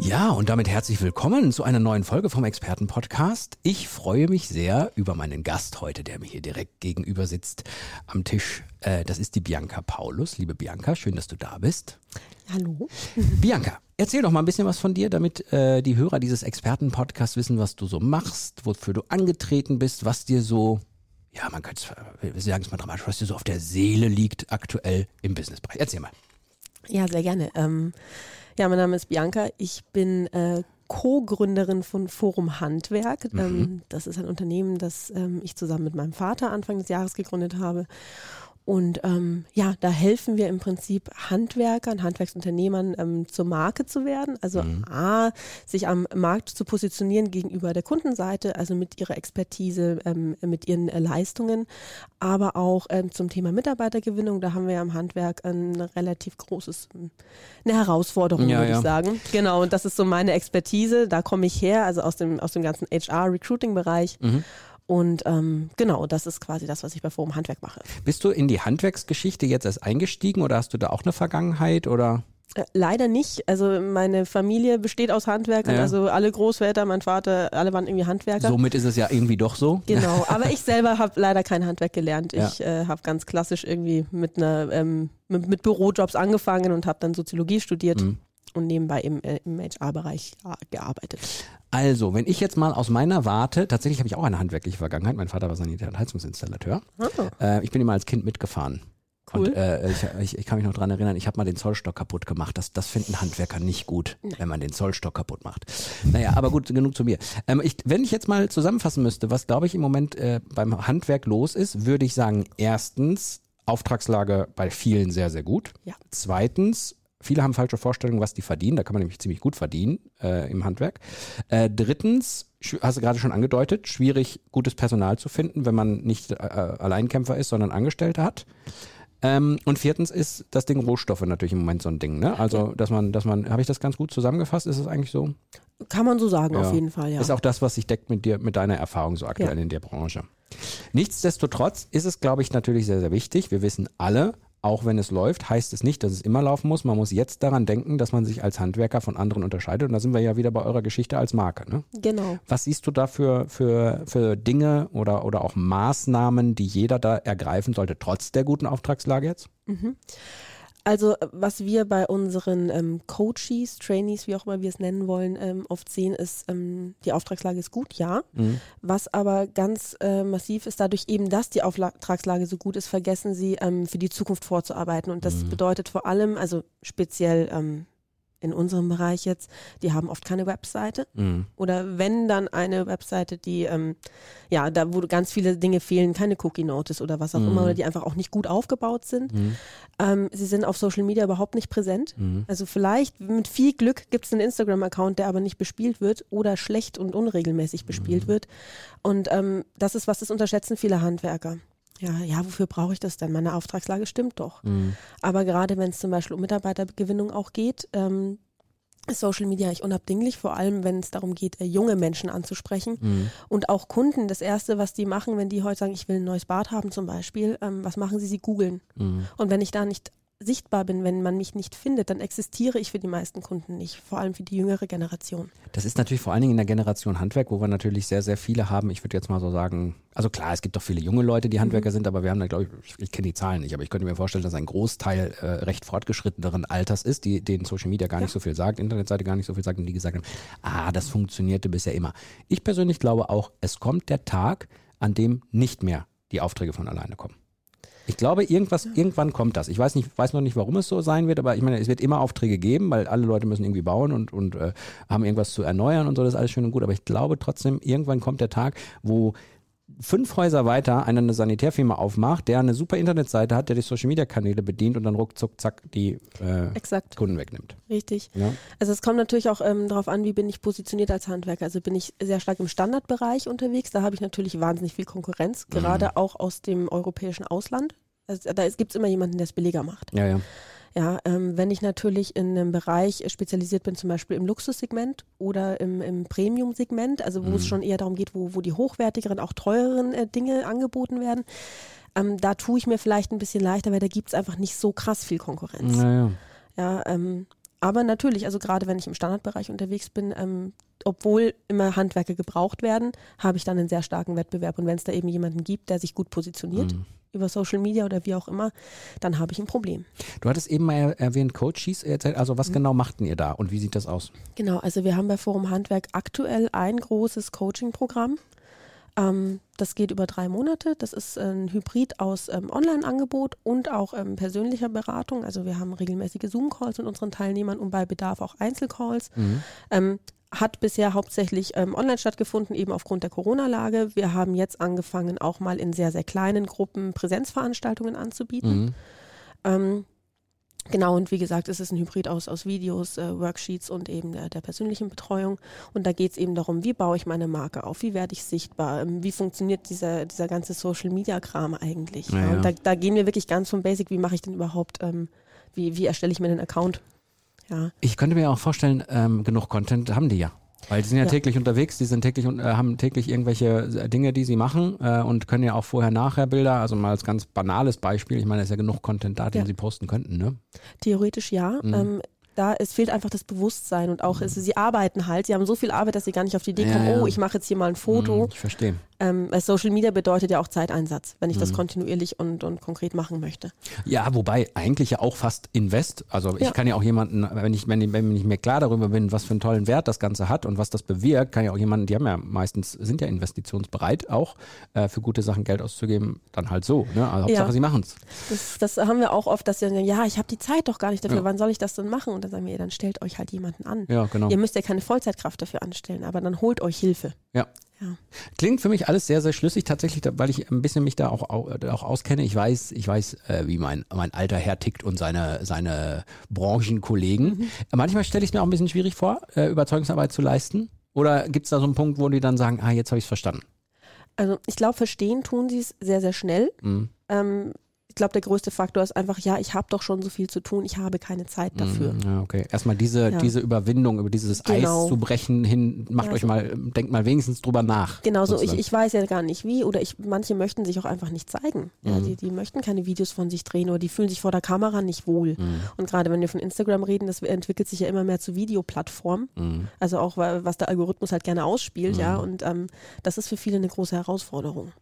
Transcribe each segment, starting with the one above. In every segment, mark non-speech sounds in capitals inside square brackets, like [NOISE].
Ja, und damit herzlich willkommen zu einer neuen Folge vom Expertenpodcast. Ich freue mich sehr über meinen Gast heute, der mir hier direkt gegenüber sitzt am Tisch. Äh, das ist die Bianca Paulus. Liebe Bianca, schön, dass du da bist. Hallo. Bianca, erzähl doch mal ein bisschen was von dir, damit äh, die Hörer dieses Expertenpodcasts wissen, was du so machst, wofür du angetreten bist, was dir so, ja, man könnte es, sagen es mal dramatisch, was dir so auf der Seele liegt aktuell im Businessbereich. Erzähl mal. Ja, sehr gerne. Ähm, ja, mein Name ist Bianca. Ich bin äh, Co-Gründerin von Forum Handwerk. Mhm. Ähm, das ist ein Unternehmen, das ähm, ich zusammen mit meinem Vater Anfang des Jahres gegründet habe. Und ähm, ja, da helfen wir im Prinzip Handwerkern, Handwerksunternehmern ähm, zur Marke zu werden. Also Mhm. A, sich am Markt zu positionieren gegenüber der Kundenseite, also mit ihrer Expertise, ähm, mit ihren äh, Leistungen, aber auch ähm, zum Thema Mitarbeitergewinnung. Da haben wir ja im Handwerk ein relativ großes, ähm, eine Herausforderung, Ja, würde ja. ich sagen. Genau, und das ist so meine Expertise. Da komme ich her, also aus dem, aus dem ganzen HR-Recruiting-Bereich. Mhm. Und ähm, genau, das ist quasi das, was ich bei Forum Handwerk mache. Bist du in die Handwerksgeschichte jetzt erst eingestiegen oder hast du da auch eine Vergangenheit oder? Äh, Leider nicht. Also meine Familie besteht aus Handwerkern, Ja. also alle Großväter, mein Vater, alle waren irgendwie Handwerker. Somit ist es ja irgendwie doch so. Genau, [LAUGHS] aber ich selber habe leider kein Handwerk gelernt. Ja. Ich äh, habe ganz klassisch irgendwie mit einer ähm, mit, mit Bürojobs angefangen und habe dann Soziologie studiert Mhm. Und nebenbei im, äh, im HR-Bereich gearbeitet. Also, wenn ich jetzt mal aus meiner Warte, tatsächlich habe ich auch eine handwerkliche Vergangenheit. Mein Vater war Sanitär- und Heizungsinstallateur. Äh, ich bin immer als Kind mitgefahren. Cool. Und äh, ich, ich, ich kann mich noch dran erinnern, ich habe mal den Zollstock kaputt gemacht. Das, das finden Handwerker nicht gut, wenn man den Zollstock kaputt macht. Naja, aber gut, genug zu mir. Ähm, ich, wenn ich jetzt mal zusammenfassen müsste, was glaube ich im Moment äh, beim Handwerk los ist, würde ich sagen, erstens, Auftragslage bei vielen sehr, sehr gut. Ja. Zweitens, viele haben falsche Vorstellungen, was die verdienen. Da kann man nämlich ziemlich gut verdienen äh, im Handwerk. Äh, drittens, hast du gerade schon angedeutet, schwierig, gutes Personal zu finden, wenn man nicht äh, Alleinkämpfer ist, sondern Angestellte hat. Ähm, und viertens ist das Ding Rohstoffe natürlich im Moment so ein Ding. Ne? Also, dass man, dass man, habe ich das ganz gut zusammengefasst? Ist es eigentlich so? Kann man so sagen, Ja. auf jeden Fall, ja. Ist auch das, was sich deckt mit dir, mit deiner Erfahrung so aktuell Ja. in der Branche. Nichtsdestotrotz ist es, glaube ich, natürlich sehr, sehr wichtig. Wir wissen alle, auch wenn es läuft, heißt es nicht, dass es immer laufen muss. Man muss jetzt daran denken, dass man sich als Handwerker von anderen unterscheidet. Und da sind wir ja wieder bei eurer Geschichte als Marke. Ne? genau. Was siehst du da für, für, für Dinge oder, oder auch Maßnahmen, die jeder da ergreifen sollte, trotz der guten Auftragslage jetzt? Also äh, was wir bei unseren ähm, Coaches, Trainees, wie auch immer wir es nennen wollen, ähm, oft sehen, ist, ähm, die Auftragslage ist gut, ja. Mhm. Was aber ganz äh, massiv ist, dadurch eben, dass die Auftragslage so gut ist, vergessen sie, ähm, für die Zukunft vorzuarbeiten. Und das Mhm. bedeutet vor allem, also speziell ähm, in unserem Bereich jetzt, die haben oft keine Webseite. Mhm. Oder wenn dann eine Webseite, die, ähm, ja, da wo ganz viele Dinge fehlen, keine Cookie Notice oder was auch Mhm. immer, oder die einfach auch nicht gut aufgebaut sind. Mhm. Ähm, sie sind auf Social Media überhaupt nicht präsent. Mhm. Also vielleicht mit viel Glück gibt es einen Instagram-Account, der aber nicht bespielt wird oder schlecht und unregelmäßig bespielt Mhm. wird. Und ähm, das ist was, das unterschätzen viele Handwerker. Ja, ja, wofür brauche ich das denn? Meine Auftragslage stimmt doch. Mhm. Aber gerade wenn es zum Beispiel um Mitarbeitergewinnung auch geht, ähm, ist Social Media eigentlich unabdinglich, vor allem wenn es darum geht, äh, junge Menschen anzusprechen Mhm. und auch Kunden. Das Erste, was die machen, wenn die heute sagen, ich will ein neues Bad haben zum Beispiel, ähm, was machen sie? Sie googeln. Mhm. Und wenn ich da nicht sichtbar bin, wenn man mich nicht findet, dann existiere ich für die meisten Kunden nicht, vor allem für die jüngere Generation. Das ist natürlich vor allen Dingen in der Generation Handwerk, wo wir natürlich sehr, sehr viele haben. Ich würde jetzt mal so sagen, also klar, es gibt doch viele junge Leute, die Handwerker sind, aber wir haben da, glaube ich, ich, kenne die Zahlen nicht, aber ich könnte mir vorstellen, dass ein Großteil äh, recht fortgeschritteneren Alters ist, die denen Social Media gar nicht so viel sagt, Internetseite gar nicht so viel sagt und die gesagt haben, ah, das funktionierte bisher immer. Ich persönlich glaube auch, es kommt der Tag, an dem nicht mehr die Aufträge von alleine kommen. Ich glaube, irgendwas, irgendwann kommt das. Ich weiß nicht, weiß noch nicht, warum es so sein wird, aber ich meine, es wird immer Aufträge geben, weil alle Leute müssen irgendwie bauen und, und äh, haben irgendwas zu erneuern und so, das ist alles schön und gut. Aber ich glaube trotzdem, irgendwann kommt der Tag, wo fünf Häuser weiter einer eine Sanitärfirma aufmacht, der eine super Internetseite hat, der die Social Media Kanäle bedient und dann ruckzuck zack die äh, Exakt, Kunden wegnimmt. richtig. Ja? Also es kommt natürlich auch ähm, darauf an, wie bin ich positioniert als Handwerker. Also bin ich sehr stark im Standardbereich unterwegs. Da habe ich natürlich wahnsinnig viel Konkurrenz, gerade auch aus dem europäischen Ausland. Also, da gibt es immer jemanden, der es billiger macht. Ja, ja. Ja, ähm, wenn ich natürlich in einem Bereich spezialisiert bin, zum Beispiel im Luxussegment oder im, im Premium-Segment, also wo Mhm. es schon eher darum geht, wo, wo die hochwertigeren, auch teureren äh, Dinge angeboten werden, ähm, da tue ich mir vielleicht ein bisschen leichter, weil da gibt es einfach nicht so krass viel Konkurrenz. Ja, ja. Ja, ähm, aber natürlich, also gerade wenn ich im Standardbereich unterwegs bin, ähm, obwohl immer Handwerker gebraucht werden, habe ich dann einen sehr starken Wettbewerb. Und wenn es da eben jemanden gibt, der sich gut positioniert, Mhm. Über Social Media oder wie auch immer, dann habe ich ein Problem. Du hattest eben mal er- erwähnt, Coaches erzählt. Also Mhm. was genau machten ihr da und wie sieht das aus? Genau, also wir haben bei Forum Handwerk aktuell ein großes Coaching-Programm. Ähm, das geht über drei Monate. Das ist ein Hybrid aus ähm, Online-Angebot und auch ähm, persönlicher Beratung. Also wir haben regelmäßige Zoom-Calls mit unseren Teilnehmern und bei Bedarf auch Einzelcalls. Ähm, hat bisher hauptsächlich ähm, online stattgefunden, eben aufgrund der Corona-Lage. Wir haben jetzt angefangen, auch mal in sehr, sehr kleinen Gruppen Präsenzveranstaltungen anzubieten. Mhm. Ähm, genau, und wie gesagt, es ist ein Hybrid aus, aus Videos, äh, Worksheets und eben der, der persönlichen Betreuung. Und da geht es eben darum, wie baue ich meine Marke auf, wie werde ich sichtbar, ähm, wie funktioniert dieser, dieser ganze Social-Media-Kram eigentlich. Ja, Ja, und da, da gehen wir wirklich ganz vom Basic, wie mache ich denn überhaupt, ähm, wie, wie erstelle ich mir einen Account. Ja. Ich könnte mir auch vorstellen, ähm, genug Content haben die ja. Weil die sind ja, Ja. täglich unterwegs, die sind täglich und äh, haben täglich irgendwelche äh, Dinge, die sie machen äh, und können ja auch vorher-nachher Bilder, also mal als ganz banales Beispiel, ich meine, da ist ja genug Content da, den Ja. sie posten könnten, ne? Theoretisch ja. Mhm. Ähm, da es fehlt einfach das Bewusstsein und auch, es, sie arbeiten halt, sie haben so viel Arbeit, dass sie gar nicht auf die Idee Ja, kommen, oh, ich mache jetzt hier mal ein Foto. Mhm, ich verstehe. Ähm, Social Media bedeutet ja auch Zeiteinsatz, wenn ich Mhm. das kontinuierlich und, und konkret machen möchte. Ja, wobei eigentlich ja auch fast Invest. Also ich Ja. kann ja auch jemanden, wenn ich, wenn, ich- wenn ich mir klar darüber bin, was für einen tollen Wert das Ganze hat und was das bewirkt, kann ja auch jemanden, die haben ja meistens, sind ja investitionsbereit auch, äh, für gute Sachen Geld auszugeben, dann halt so. Ne? Also Hauptsache, Ja. sie machen es. Das, das haben wir auch oft, dass sie sagen, ja, ich habe die Zeit doch gar nicht dafür, Ja. wann soll ich das denn machen? Und dann sagen wir, dann stellt euch halt jemanden an. Ja, genau. Ihr müsst ja keine Vollzeitkraft dafür anstellen, aber dann holt euch Hilfe. Ja. Ja. Klingt für mich alles sehr, sehr schlüssig, tatsächlich, weil ich ein bisschen mich da auch, au- auch auskenne. Ich weiß, ich weiß, äh, wie mein, mein alter Herr tickt und seine, seine Branchenkollegen. Manchmal stelle ich es mir auch ein bisschen schwierig vor, äh, Überzeugungsarbeit zu leisten. Oder gibt es da so einen Punkt, wo die dann sagen, ah, jetzt habe ich es verstanden? Also ich glaube, verstehen tun sie es sehr, sehr schnell. Mhm. Ähm, glaube, der größte Faktor ist einfach, ja, ich habe doch schon so viel zu tun, ich habe keine Zeit dafür. Mhm, Ja, okay. Erstmal diese, Ja. diese Überwindung, über dieses Genau. Eis zu brechen hin, macht Ja, euch so- mal, denkt mal wenigstens drüber nach. Genauso, ich, sozusagen. ich weiß ja gar nicht wie oder ich, manche möchten sich auch einfach nicht zeigen. Mhm. Ja, die, die möchten keine Videos von sich drehen oder die fühlen sich vor der Kamera nicht wohl. Mhm. Und gerade wenn wir von Instagram reden, das entwickelt sich ja immer mehr zu Videoplattform. Mhm. Also auch, wa- was der Algorithmus halt gerne ausspielt, ja. Und ähm, das ist für viele eine große Herausforderung.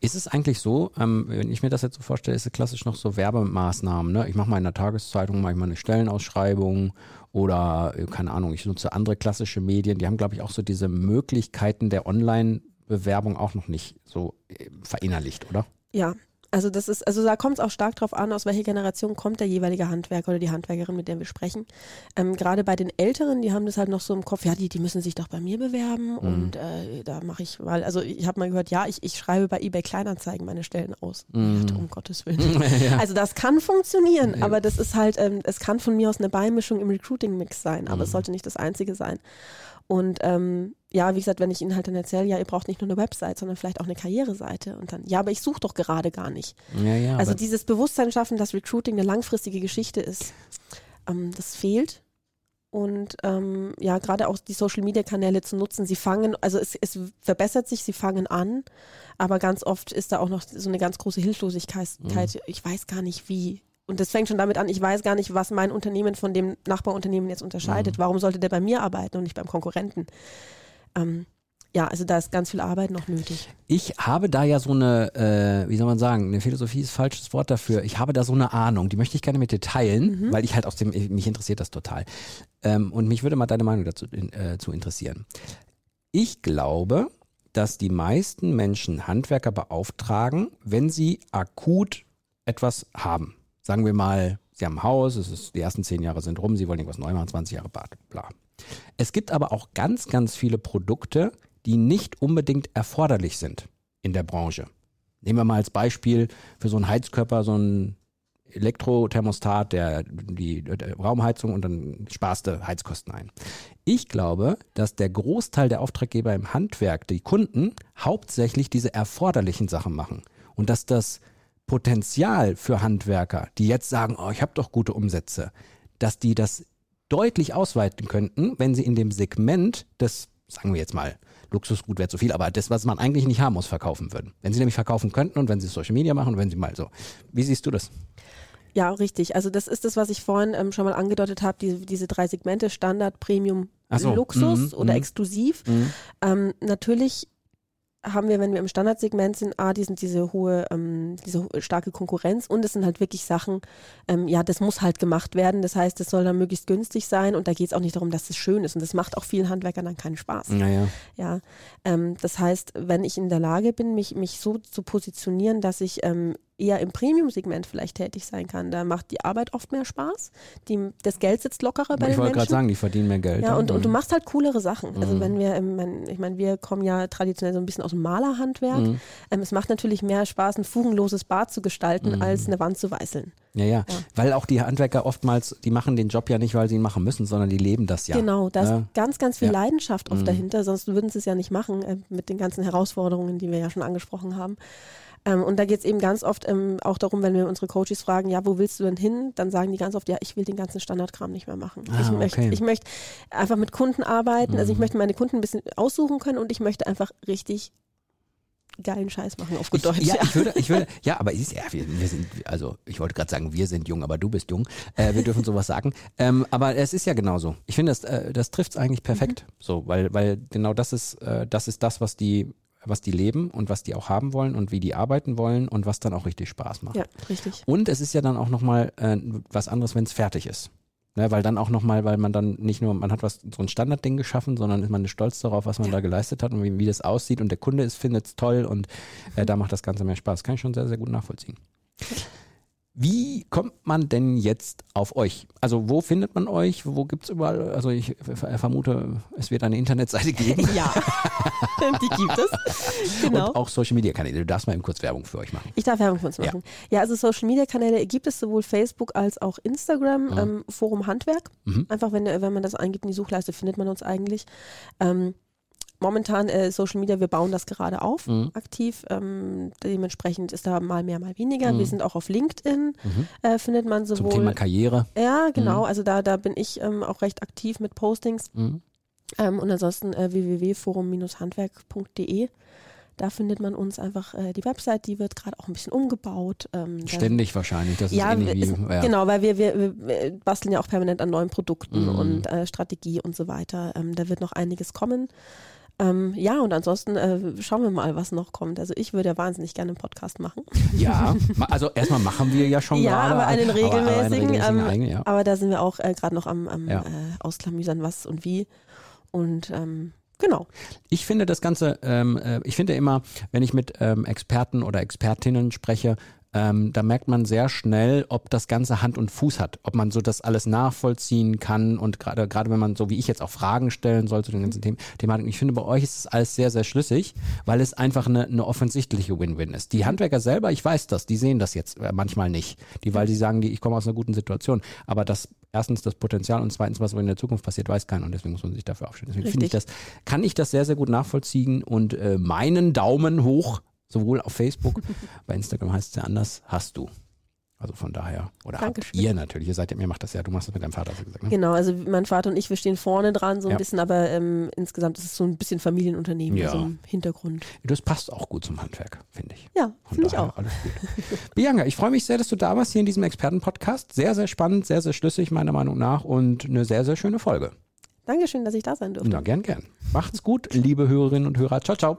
Ist es eigentlich so, ähm, wenn ich mir das jetzt so vorstelle, ist es klassisch noch so Werbemaßnahmen. Ne? Ich mache mal in der Tageszeitung manchmal eine Stellenausschreibung oder äh, keine Ahnung, ich nutze andere klassische Medien. Die haben, glaube ich, auch so diese Möglichkeiten der Online-Bewerbung auch noch nicht so äh, verinnerlicht, oder? Ja. Also das ist, also da kommt es auch stark drauf an, aus welcher Generation kommt der jeweilige Handwerker oder die Handwerkerin, mit der wir sprechen. Ähm, Gerade bei den Älteren, die haben das halt noch so im Kopf, ja, die, die müssen sich doch bei mir bewerben und äh, da mache ich mal, also ich habe mal gehört, ja, ich, ich schreibe bei eBay Kleinanzeigen meine Stellen aus. Dachte, um Gottes Willen. [LAUGHS] ja. Also das kann funktionieren, aber das ist halt, ähm, es kann von mir aus eine Beimischung im Recruiting-Mix sein, aber es sollte nicht das Einzige sein. Und ähm, ja, wie gesagt, wenn ich Ihnen halt dann erzähle, ja, ihr braucht nicht nur eine Website, sondern vielleicht auch eine Karriereseite und dann, ja, aber ich suche doch gerade gar nicht. ja, ja, also dieses Bewusstsein schaffen, dass Recruiting eine langfristige Geschichte ist, ähm, das fehlt. Und ähm, ja, gerade auch die Social-Media-Kanäle zu nutzen, sie fangen, also es, es verbessert sich, sie fangen an, aber ganz oft ist da auch noch so eine ganz große Hilflosigkeit. Ich weiß gar nicht wie. Und das fängt schon damit an, ich weiß gar nicht, was mein Unternehmen von dem Nachbarunternehmen jetzt unterscheidet. Warum sollte der bei mir arbeiten und nicht beim Konkurrenten? Ähm, ja, also da ist ganz viel Arbeit noch nötig. Ich habe da ja so eine, äh, wie soll man sagen, eine Philosophie ist falsches Wort dafür. Ich habe da so eine Ahnung, die möchte ich gerne mit dir teilen, weil ich halt aus dem, mich interessiert das total. Ähm, und mich würde mal deine Meinung dazu in, äh, zu interessieren. Ich glaube, dass die meisten Menschen Handwerker beauftragen, wenn sie akut etwas haben. Sagen wir mal, sie haben ein Haus, es ist, die ersten zehn Jahre sind rum, sie wollen irgendwas neu machen, 20 Jahre Bad, bla. Es gibt aber auch ganz, ganz viele Produkte, die nicht unbedingt erforderlich sind in der Branche. Nehmen wir mal als Beispiel für so einen Heizkörper so ein Elektrothermostat, der die, Raumheizung und dann sparst du Heizkosten ein. Ich glaube, dass der Großteil der Auftraggeber im Handwerk, die Kunden, hauptsächlich diese erforderlichen Sachen machen und dass das Potenzial für Handwerker, die jetzt sagen, oh, ich habe doch gute Umsätze, dass die das deutlich ausweiten könnten, wenn sie in dem Segment des, sagen wir jetzt mal, Luxusgut wäre zu viel, aber das, was man eigentlich nicht haben muss, verkaufen würden. Wenn sie nämlich verkaufen könnten und wenn sie Social Media machen und wenn sie mal so. Wie siehst du das? Ja, richtig. Also das ist das, was ich vorhin ähm, schon mal angedeutet habe, die, diese drei Segmente, Standard, Premium, so. Luxus mhm. oder mhm. exklusiv. Mhm. Ähm, natürlich haben wir, wenn wir im Standardsegment sind, A, diesen, diese hohe, ähm, diese starke Konkurrenz und es sind halt wirklich Sachen, ähm, ja, das muss halt gemacht werden. Das heißt, es soll dann möglichst günstig sein und da geht es auch nicht darum, dass es schön ist und das macht auch vielen Handwerkern dann keinen Spaß. Naja. Ja, ähm, das heißt, wenn ich in der Lage bin, mich, mich so zu positionieren, dass ich ähm, eher im Premium-Segment vielleicht tätig sein kann. Da macht die Arbeit oft mehr Spaß. Die, das Geld sitzt lockerer bei ich den Menschen. Ich wollte gerade sagen, die verdienen mehr Geld. Ja, und, und du mhm. machst halt coolere Sachen. Also mhm. wenn wir, ich meine, wir kommen ja traditionell so ein bisschen aus dem Malerhandwerk. Mhm. Ähm, es macht natürlich mehr Spaß, ein fugenloses Bad zu gestalten, mhm. als eine Wand zu weißeln. Ja, ja, ja, weil auch die Handwerker oftmals, die machen den Job ja nicht, weil sie ihn machen müssen, sondern die leben das ja. Genau, da ist ja. ganz, ganz viel ja. Leidenschaft oft mhm. dahinter, sonst würden sie es ja nicht machen äh, mit den ganzen Herausforderungen, die wir ja schon angesprochen haben. Ähm, und da geht es eben ganz oft ähm, auch darum, wenn wir unsere Coaches fragen, ja, wo willst du denn hin? Dann sagen die ganz oft, ja, ich will den ganzen Standardkram nicht mehr machen. Ah, ich, okay. möchte, ich möchte einfach mit Kunden arbeiten, mhm. also ich mhm. möchte meine Kunden ein bisschen aussuchen können und ich möchte einfach richtig geilen Scheiß machen auf gut Deutsch. Ich, ja, ich würde, ich würde, [LAUGHS] ja, aber ist, ja, wir, wir sind, also ich wollte gerade sagen, wir sind jung, aber du bist jung. Äh, wir dürfen sowas sagen. Ähm, aber es ist ja genauso. Ich finde, das, äh, das trifft es eigentlich perfekt. Mhm. So, weil, weil genau das ist, äh, das ist das, was die was die leben und was die auch haben wollen und wie die arbeiten wollen und was dann auch richtig Spaß macht. Ja, richtig. Und es ist ja dann auch nochmal äh, was anderes, wenn es fertig ist. Ne, weil dann auch nochmal, weil man dann nicht nur, man hat was so ein Standardding geschaffen, sondern ist man stolz darauf, was man ja. da geleistet hat und wie, wie das aussieht und der Kunde findet es toll und äh, da macht das Ganze mehr Spaß. Kann ich schon sehr, sehr gut nachvollziehen. [LAUGHS] Wie kommt man denn jetzt auf euch? Also wo findet man euch? Wo gibt es überall? Also ich vermute, es wird eine Internetseite geben. Ja, [LAUGHS] die gibt es. Genau. Und auch Social Media Kanäle. Du darfst mal eben kurz Werbung für euch machen. Ich darf Werbung für uns machen. Ja, ja also Social Media Kanäle gibt es sowohl Facebook als auch Instagram, mhm. ähm, Forum Handwerk. Mhm. Einfach wenn, wenn man das eingibt in die Suchleiste, findet man uns eigentlich. Ähm, momentan äh, Social Media, wir bauen das gerade auf, mhm. aktiv. Ähm, dementsprechend ist da mal mehr, mal weniger. Mhm. Wir sind auch auf LinkedIn, mhm. äh, findet man sowohl. Zum Thema Karriere. Ja, genau. Mhm. Also da, da bin ich ähm, auch recht aktiv mit Postings. Mhm. Ähm, und ansonsten äh, www.forum-handwerk.de. Da findet man uns einfach äh, die Website, die wird gerade auch ein bisschen umgebaut. Ähm, Ständig wahrscheinlich, das ja, ist ähnlich wie, ja. Genau, weil wir, wir, wir, basteln ja auch permanent an neuen Produkten mhm. und äh, Strategie und so weiter. Ähm, da wird noch einiges kommen. Ähm, ja, und ansonsten äh, schauen wir mal, was noch kommt. Also ich würde ja wahnsinnig gerne einen Podcast machen. Ja, also erstmal machen wir ja schon ja, gerade. Aber einen regelmäßigen. Aber, aber, ähm, ja. aber da sind wir auch äh, gerade noch am, am ja. äh, Ausklamüsern, was und wie. Und ähm, Genau. Ich finde das Ganze, ähm, äh, ich finde immer, wenn ich mit ähm, Experten oder Expertinnen spreche, ähm, da merkt man sehr schnell, ob das Ganze Hand und Fuß hat, ob man so das alles nachvollziehen kann und gerade gerade wenn man so wie ich jetzt auch Fragen stellen soll zu den ganzen Themen, Thematiken. Ich finde bei euch ist das alles sehr sehr schlüssig, weil es einfach eine, eine offensichtliche Win-Win ist. Die Handwerker selber, ich weiß das, die sehen das jetzt äh, manchmal nicht, die weil sie sagen, die, ich komme aus einer guten Situation, aber das erstens das Potenzial und zweitens was in der Zukunft passiert, weiß keiner und deswegen muss man sich dafür aufstellen. Deswegen finde ich das, kann ich das sehr sehr gut nachvollziehen und äh, meinen Daumen hoch sowohl auf Facebook, [LAUGHS] bei Instagram heißt es ja anders, hast du. Also von daher, oder Dankeschön. habt ihr natürlich, ihr seid ja, mir macht das ja, du machst das mit deinem Vater, hast du gesagt. Ne? Genau, also mein Vater und ich, wir stehen vorne dran so ein ja. bisschen, aber ähm, insgesamt ist es so ein bisschen Familienunternehmen, ja. so im Hintergrund. Das passt auch gut zum Handwerk, finde ich. Ja, finde ich auch. Alles gut. [LAUGHS] Bianca, ich freue mich sehr, dass du da warst hier in diesem Expertenpodcast. Sehr, sehr spannend, sehr, sehr schlüssig meiner Meinung nach und eine sehr, sehr schöne Folge. Dankeschön, dass ich da sein durfte. Na, gern, gern. Macht's gut, liebe Hörerinnen und Hörer. Ciao, ciao.